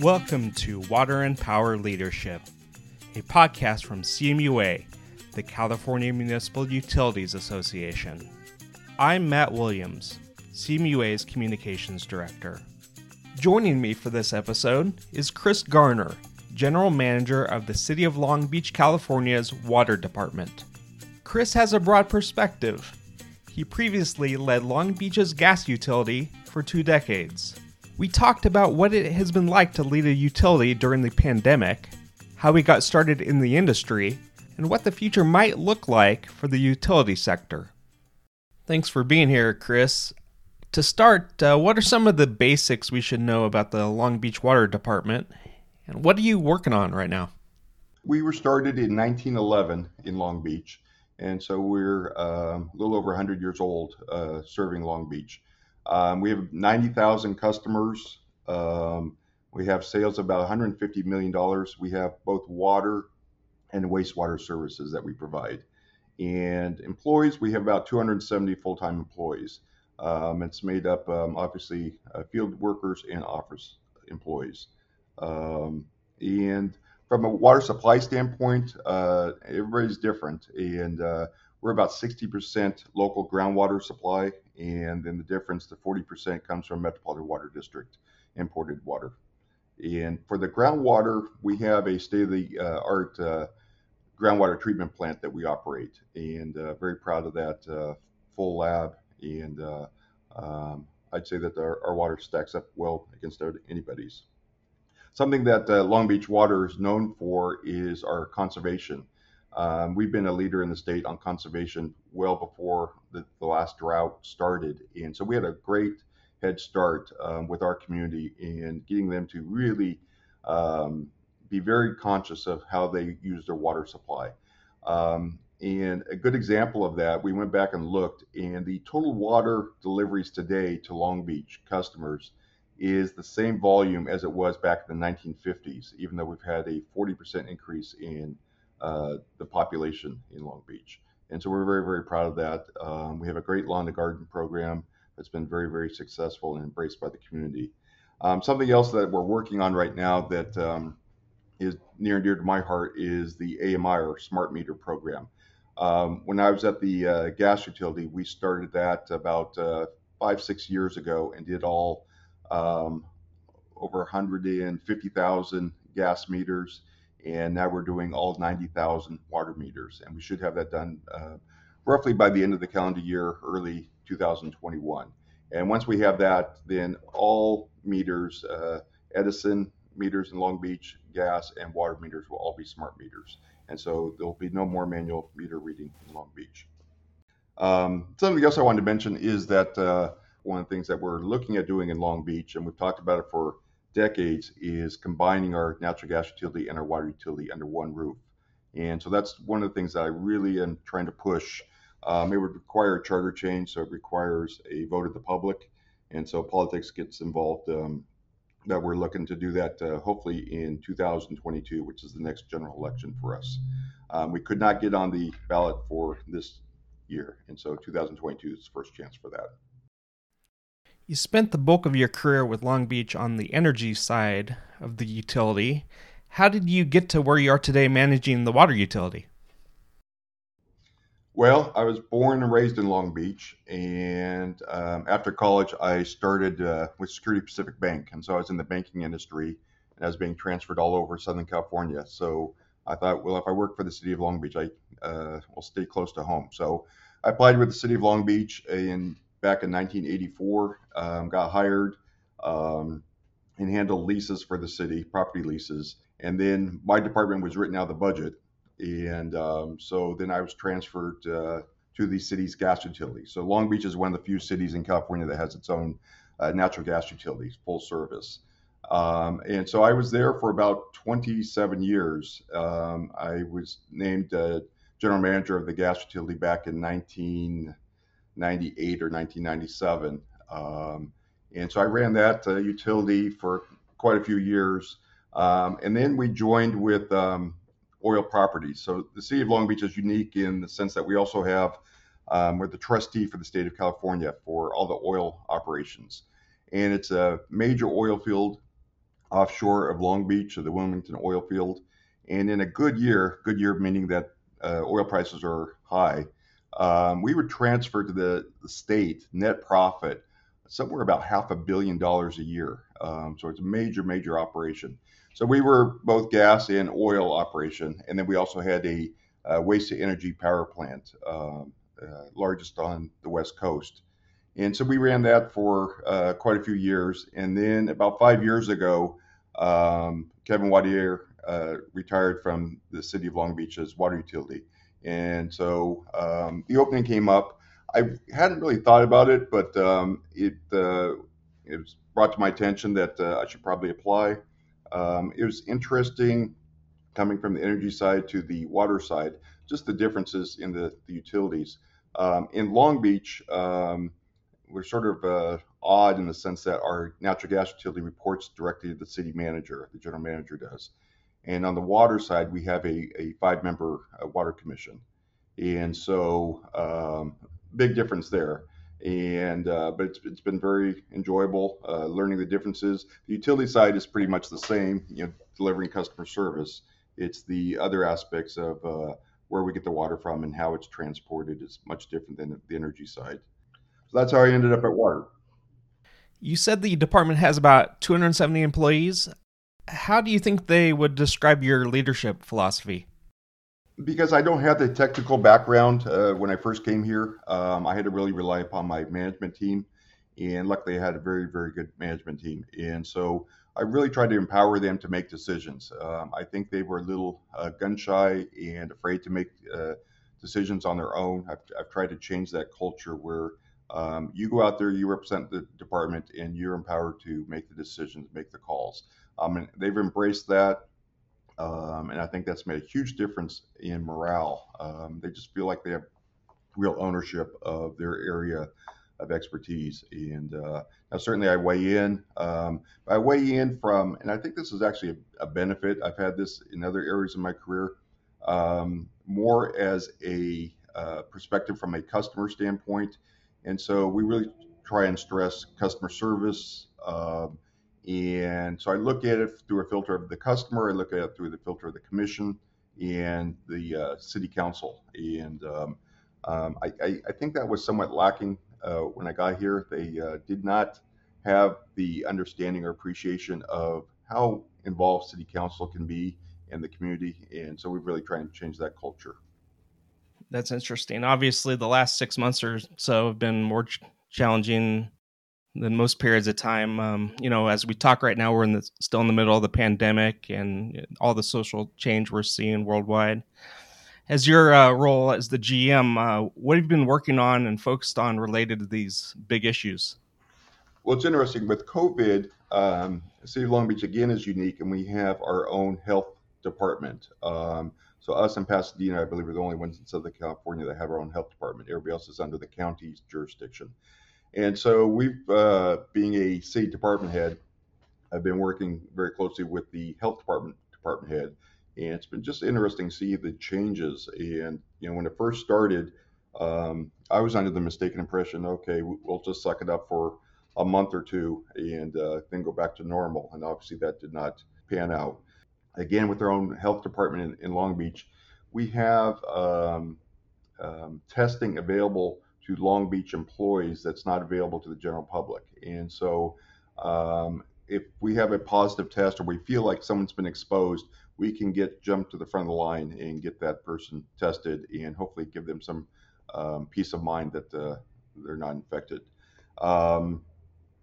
Welcome to Water and Power Leadership, a podcast from CMUA, the California Municipal Utilities Association. I'm Matt Williams, CMUA's Communications Director. Joining me for this episode is Chris Garner, General Manager of the City of Long Beach, California's Water Department. Chris has a broad perspective. He previously led Long Beach's gas utility for two decades. We talked about what it has been like to lead a utility during the pandemic, how we got started in the industry, and what the future might look like for the utility sector. Thanks for being here, Chris. To start, uh, what are some of the basics we should know about the Long Beach Water Department, and what are you working on right now? We were started in 1911 in Long Beach, and so we're um, a little over 100 years old uh, serving Long Beach. Um, we have 90,000 customers. Um, we have sales of about 150 million dollars. We have both water and wastewater services that we provide. And employees, we have about 270 full-time employees. Um, it's made up, um, obviously, uh, field workers and office employees. Um, and from a water supply standpoint, uh, everybody's different. And uh, we're about 60% local groundwater supply, and then the difference, the 40%, comes from Metropolitan Water District imported water. And for the groundwater, we have a state of the art uh, groundwater treatment plant that we operate, and uh, very proud of that uh, full lab. And uh, um, I'd say that our, our, water stacks up well against anybody's. Something that uh, Long Beach Water is known for is our conservation. Um, we've been a leader in the state on conservation well before the, the, last drought started. And so we had a great head start um, with our community in getting them to really um, be very conscious of how they use their water supply. Um, and a good example of that, we went back and looked, and the total water deliveries today to Long Beach customers is the same volume as it was back in the 1950s, even though we've had a 40% increase in uh, the population in Long Beach. And so we're very, very proud of that. Um, we have a great lawn to garden program that's been very, very successful and embraced by the community. Um, something else that we're working on right now that um, is near and dear to my heart is the AMI or Smart Meter program. Um, when I was at the uh, gas utility, we started that about uh, five, six years ago and did all um, over 150,000 gas meters and now we're doing all 90,000 water meters, and we should have that done uh, roughly by the end of the calendar year, early 2021. And once we have that, then all meters, uh, Edison meters in Long Beach, gas and water meters will all be smart meters. And so there'll be no more manual meter reading in Long Beach. Um, something else I wanted to mention is that uh, one of the things that we're looking at doing in Long Beach, and we've talked about it for decades is combining our natural gas utility and our water utility under one roof. And so that's one of the things that I really am trying to push. Um, it would require a charter change, so it requires a vote of the public. And so politics gets involved. Um, that we're looking to do that uh, hopefully in 2022, which is the next general election for us. Um, we could not get on the ballot for this year, and so 2022 is the first chance for that. You spent the bulk of your career with Long Beach on the energy side of the utility. How did you get to where you are today managing the water utility? Well, I was born and raised in Long Beach, and um, after college, I started uh, with Security Pacific Bank, and so I was in the banking industry, and I was being transferred all over Southern California. So I thought, well, if I work for the city of Long Beach, I uh, will stay close to home. So I applied with the city of Long Beach and back in 1984, um, got hired um, and handled leases for the city, property leases. And then my department was written out of the budget. And um, so then I was transferred uh, to the city's gas utility. So Long Beach is one of the few cities in California that has its own uh, natural gas utilities, full service. Um, and so I was there for about 27 years. Um, I was named uh, general manager of the gas utility back in 19. 98 or 1997. Um, and so I ran that uh, utility for quite a few years. Um, and then we joined with um, oil properties. So the city of Long Beach is unique in the sense that we also have, um, we're the trustee for the state of California for all the oil operations. And it's a major oil field offshore of Long Beach, of the Wilmington oil field. And in a good year, good year meaning that uh, oil prices are high, um, we would transfer to the, the, state net profit somewhere about half a billion dollars a year. Um, so it's a major, major operation. So we were both gas and oil operation, and then we also had a, waste to energy power plant, um, uh, largest on the west coast. And so we ran that for uh, quite a few years. And then about five years ago, um, Kevin Wattier uh, retired from the city of Long Beach's water utility. And so um, the opening came up. I hadn't really thought about it, but um, it, uh, it was brought to my attention that uh, I should probably apply. Um, it was interesting coming from the energy side to the water side, just the differences in the, the utilities. Um, in Long Beach, um, we're sort of uh, odd in the sense that our natural gas utility reports directly to the city manager, the general manager does. And on the water side, we have a, a five member uh, water commission. And so, um, big difference there. And uh, but it's, it's been very enjoyable uh, learning the differences. The utility side is pretty much the same, you know, delivering customer service. It's the other aspects of uh, where we get the water from and how it's transported is much different than the energy side. So that's how I ended up at water. You said the department has about 270 employees. How do you think they would describe your leadership philosophy? Because I don't have the technical background uh, when I first came here, um, I had to really rely upon my management team. And luckily, I had a very, very good management team. And so I really tried to empower them to make decisions. Um, I think they were a little uh, gun shy and afraid to make uh, decisions on their own. I've, I've tried to change that culture where um, you go out there, you represent the department, and you're empowered to make the decisions, make the calls. Um, and they've embraced that, um, and I think that's made a huge difference in morale. Um, they just feel like they have real ownership of their area of expertise. And uh, now, certainly, I weigh in. Um, I weigh in from, and I think this is actually a, a, benefit. I've had this in other areas of my career, um, more as a uh, perspective from a customer standpoint and so we really try and stress customer service. Um, and so I look at it through a filter of the customer, I look at it through the filter of the commission and the uh, city council. And um, um, I, I, I, think that was somewhat lacking uh, when I got here. They uh, did not have the understanding or appreciation of how involved city council can be in the community. And so we've really tried to change that culture that's interesting. Obviously, the last six months or so have been more ch- challenging than most periods of time. Um, you know, as we talk right now, we're in the, still in the middle of the pandemic and all the social change we're seeing worldwide. As your uh, role as the GM, uh, what have you been working on and focused on related to these big issues? Well, it's interesting with COVID. Um, City of Long Beach again is unique, and we have our own health department. Um, so us and Pasadena, I believe, are the only ones in Southern California that have our own health department. Everybody else is under the county's jurisdiction. And so we've, uh, being a city department head, I've been working very closely with the health department department head, and it's been just interesting to see the changes. And you know, when it first started, um, I was under the mistaken impression, okay, we'll just suck it up for a month or two and uh, then go back to normal. And obviously, that did not pan out again with our own health department in, in Long Beach, we have um, um, testing available to Long Beach employees that's not available to the general public. And so, um, if we have a positive test or we feel like someone's been exposed, we can get jumped to the front of the line and get that person tested and hopefully give them some um, peace of mind that uh, they're not infected. Um,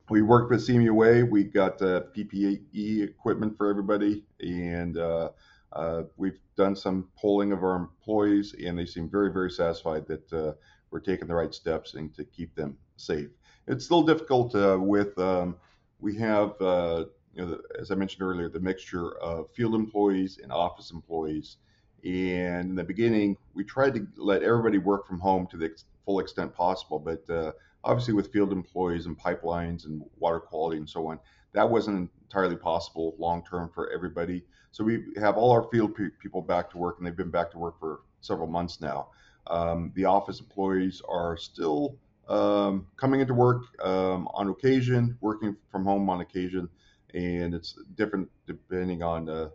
we worked with CMUA. We got uh, PPE equipment for everybody, and uh, uh, we've done some polling of our employees, and they seem very, very satisfied that uh, we're taking the right steps and to keep them safe. It's still difficult uh, with. Um, we have, uh, you know, as I mentioned earlier, the mixture of field employees and office employees. And in the beginning, we tried to let everybody work from home to the full extent possible, but obviously with field employees and pipelines and water quality and so on, that wasn't entirely possible long term for everybody. So we have all our field pe- people back to work, and they've been back to work for several months now. Um, the office employees are still um, coming into work um, on occasion, working from home on occasion, and it's different depending on uh,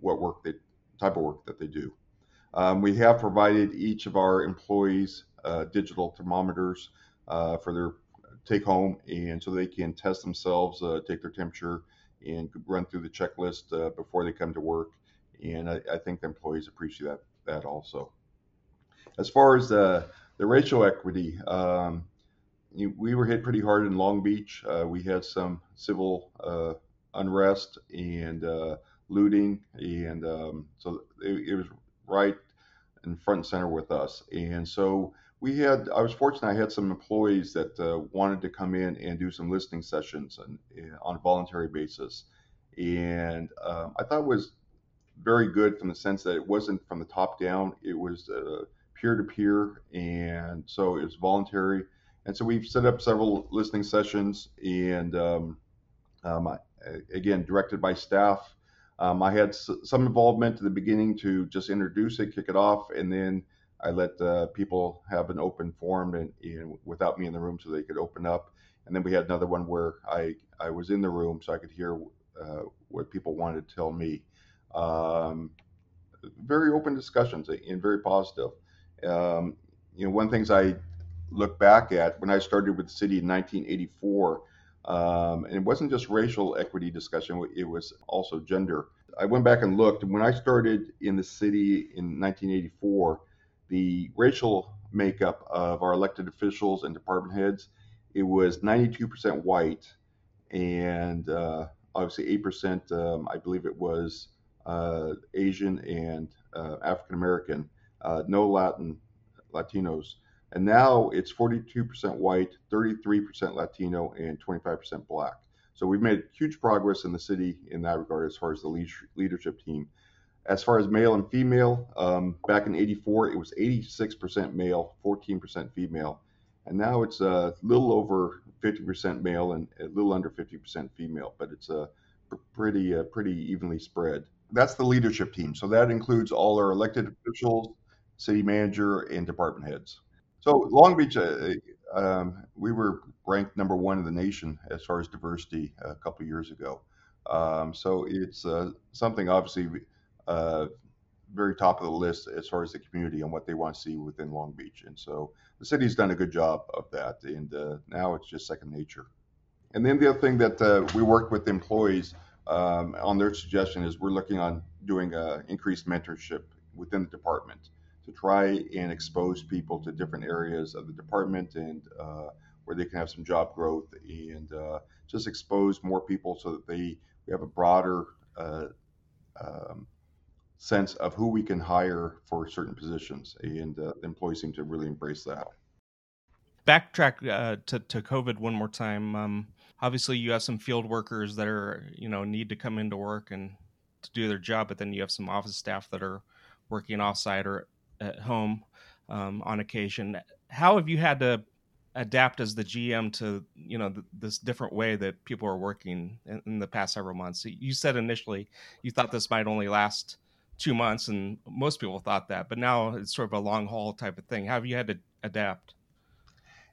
what work they type of work that they do. Um, we have provided each of our employees uh, digital thermometers uh, for their take home, and so they can test themselves, uh, take their temperature, and run through the checklist uh, before they come to work. And I, I, think the employees appreciate that that also. As far as the the racial equity, um, we were hit pretty hard in Long Beach. Uh, we had some civil uh, unrest and uh, looting, and um, so it, it, was right in front and center with us. And so we had, I was fortunate, I had some employees that uh, wanted to come in and do some listening sessions on, on a voluntary basis. And um, I thought it was very good from the sense that it wasn't from the top down, it was peer to peer. And so it was voluntary and so we've set up several listening sessions, and um, um, again, directed by staff. Um, I had s- some involvement at the beginning to just introduce it, kick it off, and then I let uh, people have an open forum and, and, without me in the room so they could open up. And then we had another one where I, I was in the room so I could hear uh, what people wanted to tell me. Um, very open discussions and very positive. Um, you know, one of the things I look back at when I started with the city in 1984. Um, and it wasn't just racial equity discussion, it was also gender. I went back and looked, and when I started in the city in 1984, the racial makeup of our elected officials and department heads, it was 92% white, and uh, obviously 8%, um, I believe it was uh, Asian and uh, African American, uh, no Latin, Latinos. And now it's 42% white, 33% Latino, and 25% black. So we've made huge progress in the city in that regard as far as the leadership team. As far as male and female, um, back in 84, it was 86% male, 14% female. And now it's a little over 50% male and a little under 50% female, but it's a pretty, uh, pretty evenly spread. That's the leadership team. So that includes all our elected officials, city manager, and department heads. So Long Beach, uh, um, we were ranked number one in the nation as far as diversity a couple years ago. Um, so it's uh, something obviously uh, very top of the list as far as the community and what they want to see within Long Beach. And so the city's done a good job of that, and uh, now it's just second nature. And then the other thing that uh, we work with employees um, on their suggestion is we're looking on doing uh, increased mentorship within the department to try and expose people to different areas of the department and uh, where they can have some job growth and uh, just expose more people so that they we have a broader uh, um, sense of who we can hire for certain positions. And uh, the employees seem to really embrace that. Backtrack uh, to, to covid one more time. Um, obviously you have some field workers that are you know need to come into work and to do their job but then you have some office staff that are working offsite or at home um, on occasion. How have you had to adapt as the GM to you know th- this different way that people are working in, in, the past several months? You said initially you thought this might only last two months, and most people thought that, but now it's sort of a long haul type of thing. How have you had to adapt?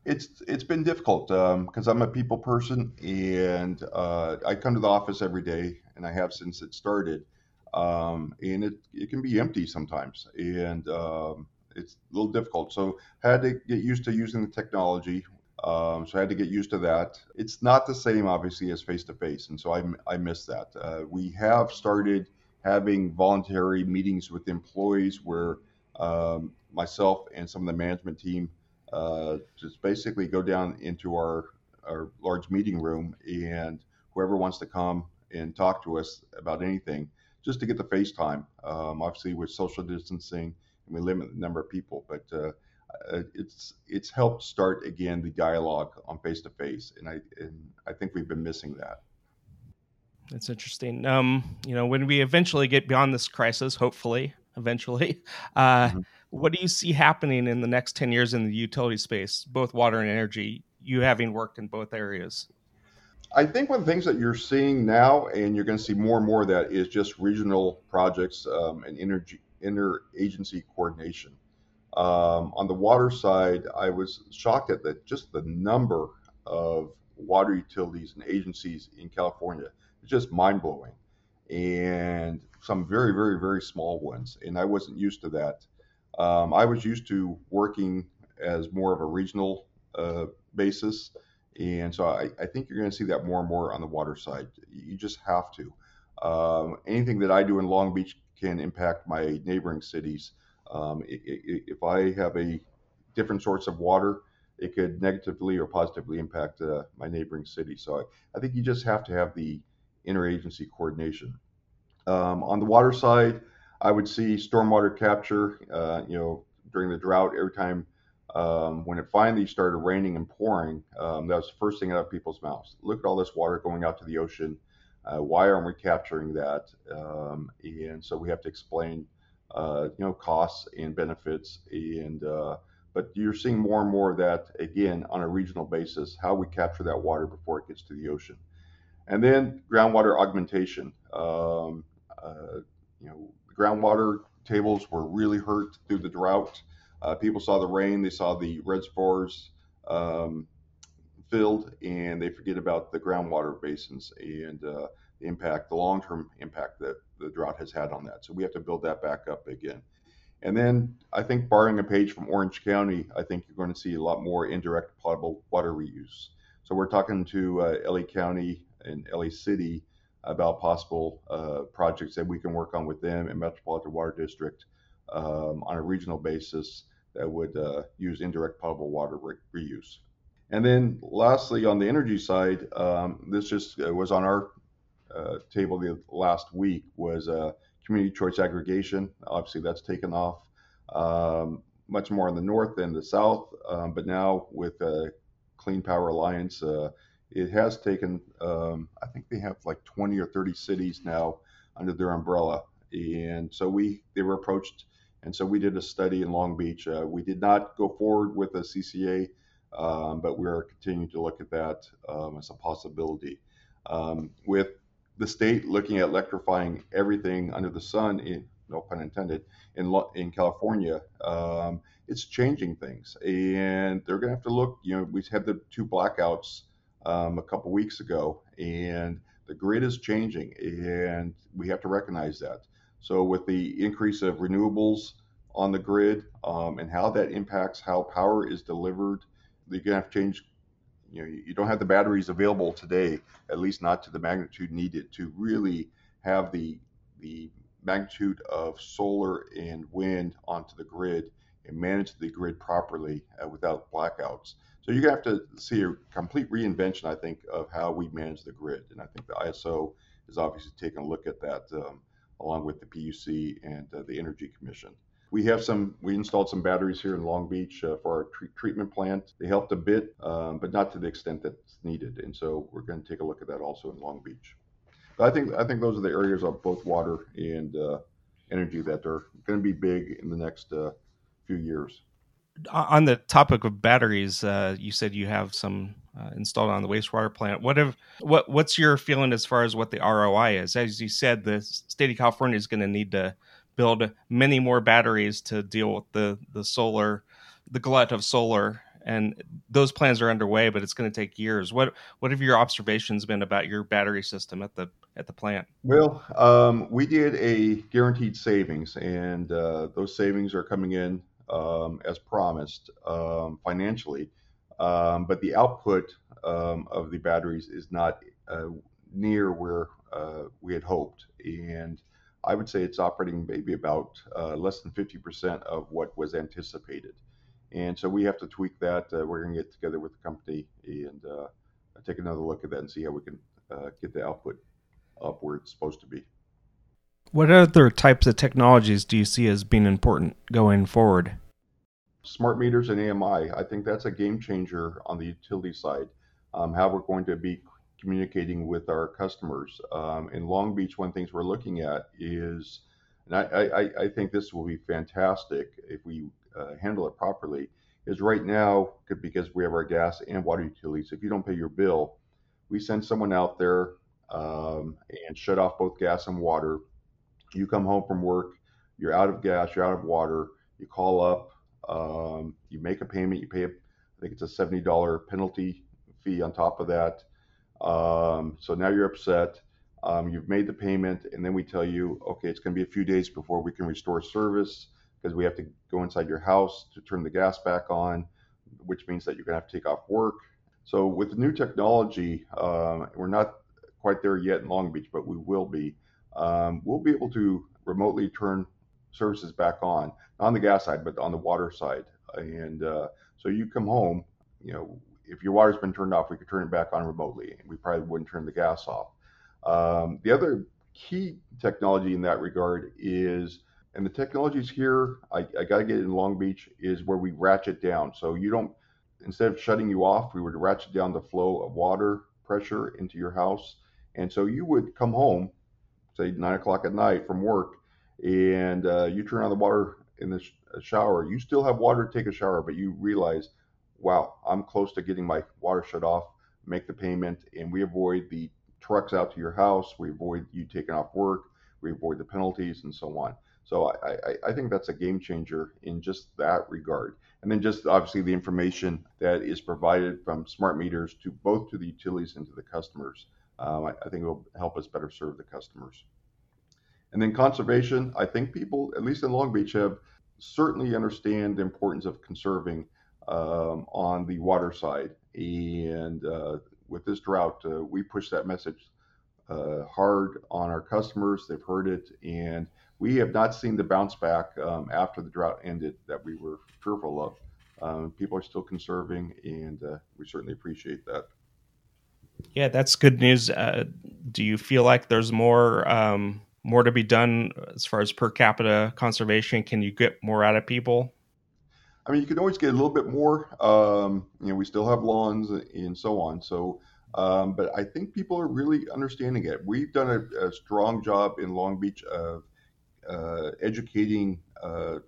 It's it's been difficult because um, I'm a people person, and uh, I come to the office every day, and I have since it started um, and it, it can be empty sometimes and um, it's a little difficult. So had to get used to using the technology um, so i had to get used to that. It's not the same obviously as face to face and so i, I miss that. Uh, we have started having voluntary meetings with employees where um, myself and some of the management team uh, just basically go down into our our large meeting room and whoever wants to come and talk to us about anything just to get the FaceTime. Um, obviously, with social distancing, and we limit the number of people, but uh, uh, it's it's helped start again the dialogue on face to face, and I and I think we've been missing that. That's interesting. Um, you know, when we eventually get beyond this crisis, hopefully, eventually, uh, mm-hmm. what do you see happening in the next ten years in the utility space, both water and energy? You having worked in both areas. I think one of the things that you're seeing now, and you're going to see more and more of that, is just regional projects um, and energy, interagency coordination. Um, on the water side, I was shocked at that just the number of water utilities and agencies in California. It's just mind blowing, and some very, very, very small ones. And I wasn't used to that. Um, I was used to working as more of a regional uh, basis. And so I, I think you're going to see that more and more on the water side. You just have to. Um, anything that I do in Long Beach can impact my neighboring cities. Um, if I have a different source of water, it could negatively or positively impact uh, my neighboring city. So I, I, think you just have to have the interagency coordination. Um, on the water side, I would see stormwater capture. Uh, you know, during the drought, every time um, when it finally started raining and pouring, um, that was the first thing out of people's mouths. Look at all this water going out to the ocean. Uh, why aren't we capturing that? Um, and so we have to explain, uh, you know, costs and benefits. And uh, but you're seeing more and more of that again on a regional basis, how we capture that water before it gets to the ocean. And then groundwater augmentation. Um, uh, you know, groundwater tables were really hurt through the drought. Uh, people saw the rain, they saw the reservoirs um, filled, and they forget about the groundwater basins and uh, the impact, the long-term impact that the drought has had on that. So we have to build that back up again. And then I think borrowing a page from Orange County, I think you're going to see a lot more indirect potable water reuse. So we're talking to uh, LA County and LA City about possible uh, projects that we can work on with them and Metropolitan Water District um, on a regional basis that would uh, use indirect potable water re- reuse. And then lastly, on the energy side, um, this just uh, was on our uh, table the last week was uh, community choice aggregation. Obviously, that's taken off um, much more in the north than the south, um, but now with uh, Clean Power Alliance, uh, it has taken. Um, I think they have like 20 or 30 cities now under their umbrella, and so we they were approached, and so we did a study in Long Beach. Uh, we did not go forward with a CCA, um, but we are continuing to look at that um, as a possibility. Um, with the state looking at electrifying everything under the sun, in, no pun intended, in in California, um, it's changing things, and they're going to have to look. You know, we had the two blackouts um, a couple weeks ago, and the grid is changing, and we have to recognize that. So, with the increase of renewables on the grid um, and how that impacts how power is delivered, you're going to have to change. You know, you don't have the batteries available today, at least not to the magnitude needed to really have the the magnitude of solar and wind onto the grid and manage the grid properly uh, without blackouts. So you're to have to see a complete reinvention, I think, of how we manage the grid. And I think the ISO is obviously taking a look at that um, along with the PUC and uh, the Energy Commission. We have some, we installed some batteries here in Long Beach uh, for our tre- treatment plant. They helped a bit, um, but not to the extent that's needed. And so we're going to take a look at that also in Long Beach. But I think, I think those are the areas of both water and uh, energy that are going to be big in the next uh, few years on the topic of batteries, uh, you said you have some uh, installed on the wastewater plant. What have what what's your feeling as far as what the ROI is? As you said, the state of California is going to need to build many more batteries to deal with the the solar, the glut of solar, and those plans are underway, but it's going to take years. What what have your observations been about your battery system at the at the plant? Well, um, we did a guaranteed savings, and uh, those savings are coming in um, as promised um, financially, um, but the output um, of the batteries is not uh, near where uh, we had hoped. And I would say it's operating maybe about uh, less than 50% of what was anticipated. And so we have to tweak that. Uh, we're going to get together with the company and uh, take another look at that and see how we can uh, get the output up where it's supposed to be. What other types of technologies do you see as being important going forward? Smart meters and AMI. I think that's a game changer on the utility side. Um, how we're going to be communicating with our customers. Um, in Long Beach, one things we're looking at is, and I, I, I think this will be fantastic if we uh, handle it properly, is right now, because we have our gas and water utilities, if you don't pay your bill, we send someone out there um, and shut off both gas and water. You come home from work, you're out of gas, you're out of water. You call up, um, you make a payment, you pay, I think it's a $70 penalty fee on top of that. Um, so now you're upset. Um, you've made the payment, and then we tell you, okay, it's going to be a few days before we can restore service because we have to go inside your house to turn the gas back on, which means that you're going to have to take off work. So with new technology, uh, we're not quite there yet in Long Beach, but we will be. Um, we'll be able to remotely turn services back on, not on the gas side, but on the water side. And uh, so you come home, you know, if your water's been turned off, we could turn it back on remotely. We probably wouldn't turn the gas off. Um, the other key technology in that regard is, and the technologies here, I, I got to get in Long Beach, is where we ratchet down. So you don't, instead of shutting you off, we would ratchet down the flow of water pressure into your house. And so you would come home, say nine o'clock at night from work, and uh, you turn on the water in the sh- shower. You still have water to take a shower, but you realize, wow, I'm close to getting my water shut off, make the payment, and we avoid the trucks out to your house. We avoid you taking off work. We avoid the penalties and so on. So I, I, I, think that's a game changer in just that regard. And then just obviously the information that is provided from smart meters to both to the utilities and to the customers. Um, I, I think it will help us better serve the customers. And then conservation, I think people, at least in Long Beach, have certainly understand the importance of conserving um, on the water side. And uh, with this drought, uh, we push that message uh, hard on our customers. They've heard it, and we have not seen the bounce back um, after the drought ended that we were fearful of. Um, people are still conserving, and uh, we certainly appreciate that. Yeah, that's good news. Uh, do you feel like there's more um, more to be done as far as per capita conservation? Can you get more out of people? I mean, you can always get a little bit more. Um, you know, we still have lawns and so on. So, um, but I think people are really understanding it. We've done a, a strong job in Long Beach of uh, educating uh,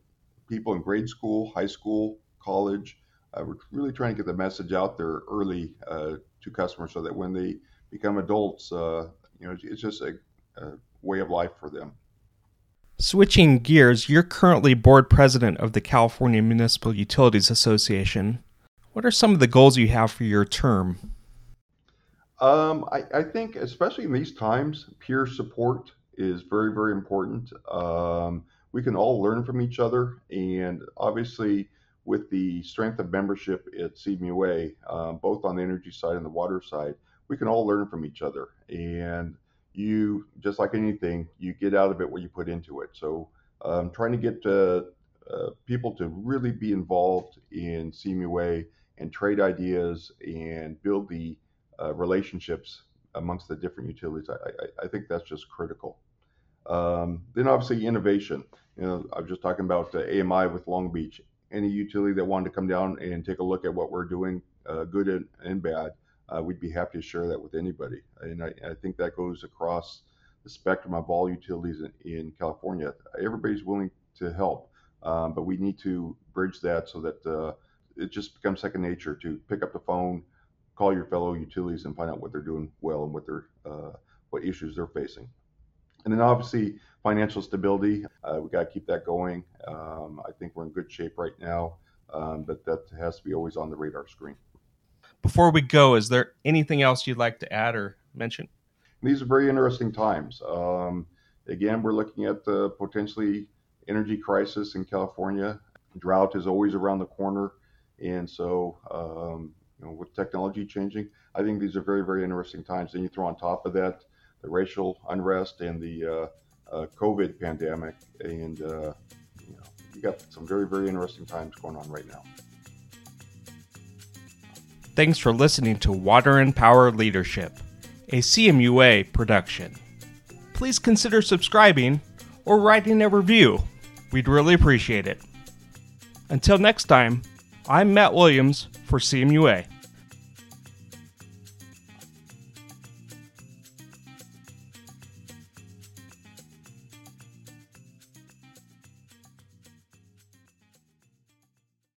people in grade school, high school, college. Uh, we're really trying to get the message out there early uh, to customers so that when they become adults, uh, you know, it's just a, a way of life for them. Switching gears, you're currently board president of the California Municipal Utilities Association. What are some of the goals you have for your term? Um, I, I, think, especially in these times, peer support is very, very important. Um, we can all learn from each other, and obviously, with the strength of membership at CMUA, um, both on the energy side and the water side, we can all learn from each other. And you just like anything, you get out of it what you put into it. So um, trying to get uh, uh, people to really be involved in CMUA and trade ideas and build the uh, relationships amongst the different utilities. I, I, I think that's just critical. Um, then obviously innovation. You know, I was just talking about AMI with Long Beach. Any utility that wanted to come down and take a look at what we're doing, uh, good and, and bad, uh, we'd be happy to share that with anybody. And I, I, think that goes across the spectrum of all utilities in, in California. Everybody's willing to help, um, but we need to bridge that so that uh, it just becomes second nature to pick up the phone, call your fellow utilities, and find out what they're doing well and what they're uh, what issues they're facing. And then obviously financial stability. Uh, we got to keep that going. Um, I think we're in good shape right now, um, but that has to be always on the radar screen. Before we go, is there anything else you'd like to add or mention? These are very interesting times. Um, again, we're looking at the potentially energy crisis in California. Drought is always around the corner, and so um, you know, with technology changing, I think these are very, very interesting times. Then you throw on top of that the racial unrest and the uh, uh, COVID pandemic, and uh, you know, you got some very, very interesting times going on right now. Thanks for listening to Water and Power Leadership, a CMUA production. Please consider subscribing or writing a review. We'd really appreciate it. Until next time, I'm Matt Williams for CMUA.